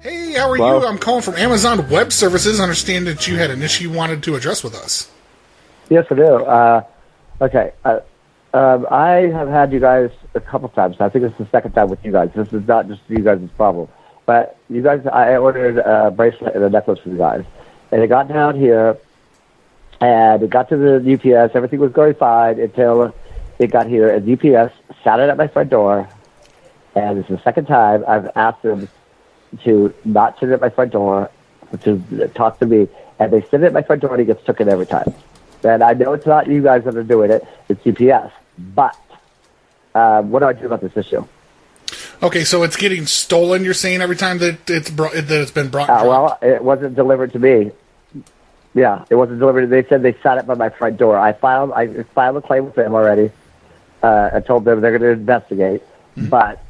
Hey, how are Hello? you? I'm calling from Amazon Web Services. I understand that you had an issue you wanted to address with us. Yes, I do. Uh, okay. Uh, um, I have had you guys a couple times. I think this is the second time with you guys. This is not just you guys' problem. But you guys, I ordered a bracelet and a necklace for you guys. And it got down here, and it got to the UPS. Everything was going fine until it got here. And UPS sat it at my front door. And it's the second time I've asked them to not sit at my front door, to talk to me. And they sit at my front door and he gets taken every time. And I know it's not you guys that are doing it, it's UPS. But um, what do I do about this issue? Okay, so it's getting stolen. You're saying every time that it's brought, that it's been brought. Uh, well, it wasn't delivered to me. Yeah, it wasn't delivered. They said they sat it by my front door. I filed. I filed a claim with them already. Uh, I told them they're going to investigate, but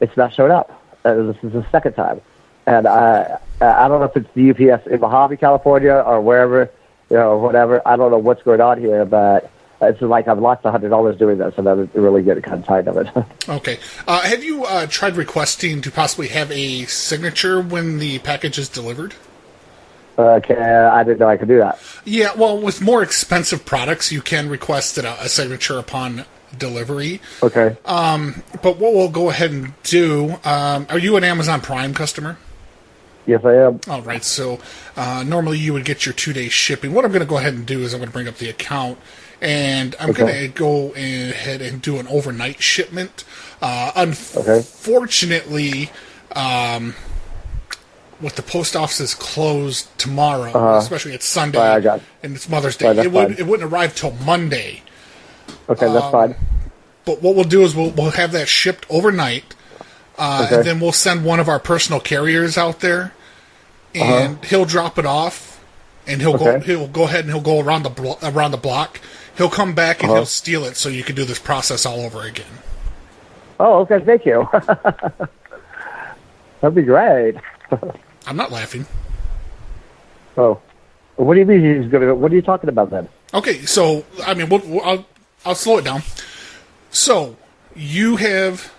it's not showed up. Uh, this is the second time, and uh, I don't know if it's the UPS in Mojave, California, or wherever, you know, whatever. I don't know what's going on here, but it's like I've lost a hundred dollars doing this, and I'm really getting kind of tired of it. Okay. Uh, have you uh, tried requesting to possibly have a signature when the package is delivered? okay, I didn't know I could do that. Yeah, well, with more expensive products, you can request a, a signature upon delivery. Okay. Um, but what we'll go ahead and do, um, are you an Amazon Prime customer? Yes, I am. All right, so uh, normally you would get your two day shipping. What I'm going to go ahead and do is I'm going to bring up the account and I'm going to go ahead and do an overnight shipment. Uh, unfortunately, um, with the post office is closed tomorrow, Uh-huh. especially it's Sunday Right, I got it. and it's Mother's Day, Right, it, would, it wouldn't arrive till Monday. Okay, Um, that's fine. But what we'll do is we'll, we'll have that shipped overnight, uh, Okay. and then we'll send one of our personal carriers out there, and he'll drop it off, and he'll go Uh-huh. He'll go ahead and he'll go around the blo- around the block. He'll come back and Uh-huh. he'll steal it, so you can do this process all over again. Oh, okay. Thank you. That'd be great. I'm not laughing. Oh, what do you mean he's gonna? What are you talking about then? Okay, so I mean, we'll, we'll, I'll I'll slow it down. So you have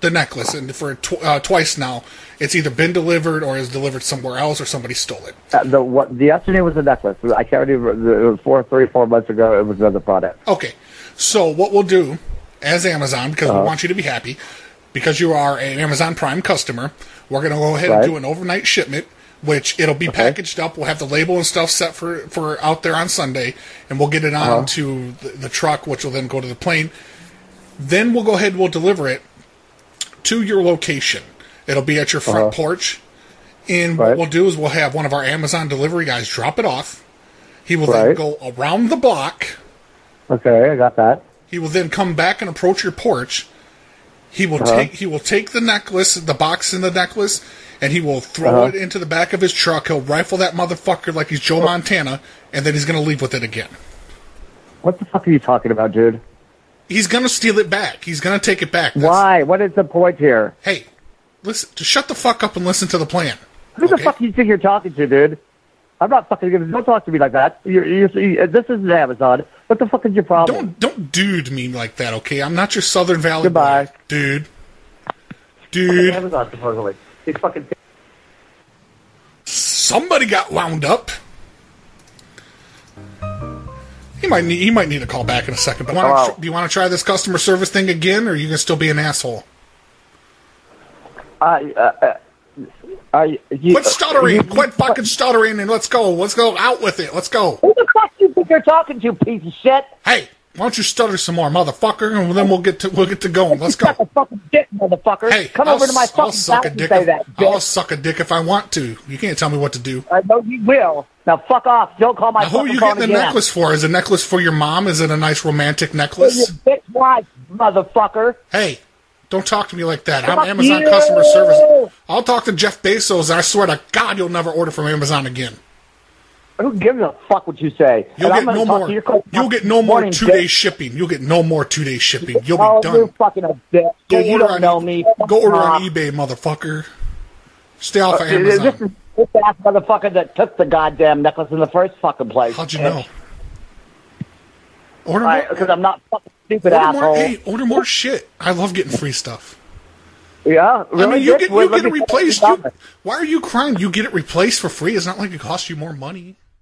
the necklace, and for tw- uh, twice now, it's either been delivered or is delivered somewhere else, or somebody stole it. Uh, the what? The yesterday was the necklace. I can't remember. It was four, three, four months ago. It was another product. Okay, so what we'll do as Amazon, because Uh-huh. we want you to be happy, because you are an Amazon Prime customer, we're going to go ahead Right. and do an overnight shipment, which it'll be packaged up. We'll have the label and stuff set for for out there on Sunday, and we'll get it Uh-huh. on to the, the truck, which will then go to the plane. Then we'll go ahead and we'll deliver it to your location. It'll be at your front porch. And what Uh-huh. We'll do is we'll have one of our Amazon delivery guys drop it off. He will then go around the block. Okay, I got that. He will then come back and approach your porch. He will Uh-huh. take he will take the necklace, the box and the necklace, and he will throw Uh-huh. it into the back of his truck. He'll rifle that motherfucker like he's Joe Montana, and then he's gonna leave with it again. What the fuck are you talking about, dude? He's gonna steal it back. He's gonna take it back. That's- Why? What is the point here? Hey, listen. Just shut the fuck up and listen to the plan. Who the fuck do you think you're talking to, dude? I'm not fucking gonna. Don't talk to me like that. You're, you're, you this isn't Amazon. What the fuck is your problem? Don't don't dude me like that, okay? I'm not your Southern Valley Goodbye. boy, dude. Dude, Amazon supposedly. These fucking. somebody got wound up. He might need he might need a call back in a second. But wanna tr- do you want to try this customer service thing again, or are you gonna still be an asshole? I. Uh, uh, I. You, Quit stuttering! you- Quit fucking stuttering, and let's go. Let's go out with it. Let's go. Who the fuck do you think you're talking to, piece of shit? Hey, why don't you stutter some more, motherfucker, and then we'll get to we'll get to going. Let's Suck go. a fucking dick, motherfucker. Hey, Come I'll, over to my s- I'll fucking suck a and dick. say If, that, I'll suck a dick if I want to. You can't tell me what to do. I know you will. Now fuck off. Don't call my Now, who are you getting the again. necklace for? Is a necklace for your mom? Is it a nice romantic For necklace? your bitch wife, motherfucker. Hey, don't talk to me like that. I'm Amazon you. customer service. I'll talk to Jeff Bezos, and I swear to God, you'll never order from Amazon again. Who gives a fuck what you say? You'll And get no more. You'll get no more two day shipping. You'll get no more two day shipping. You'll Oh, be you're done. fucking a bitch. Go Dude, you order don't on know e- me. Go order on eBay, motherfucker. Stay off of Uh, This is Amazon. this ass motherfucker that took the goddamn necklace in the first fucking place. How'd you know? Order more. Because I'm not fucking stupid Order asshole. more, hey, order more shit. I love getting free stuff. Yeah, I really mean, you get you get it replaced. You, why are you crying? You get it replaced for free. It's not like it costs you more money.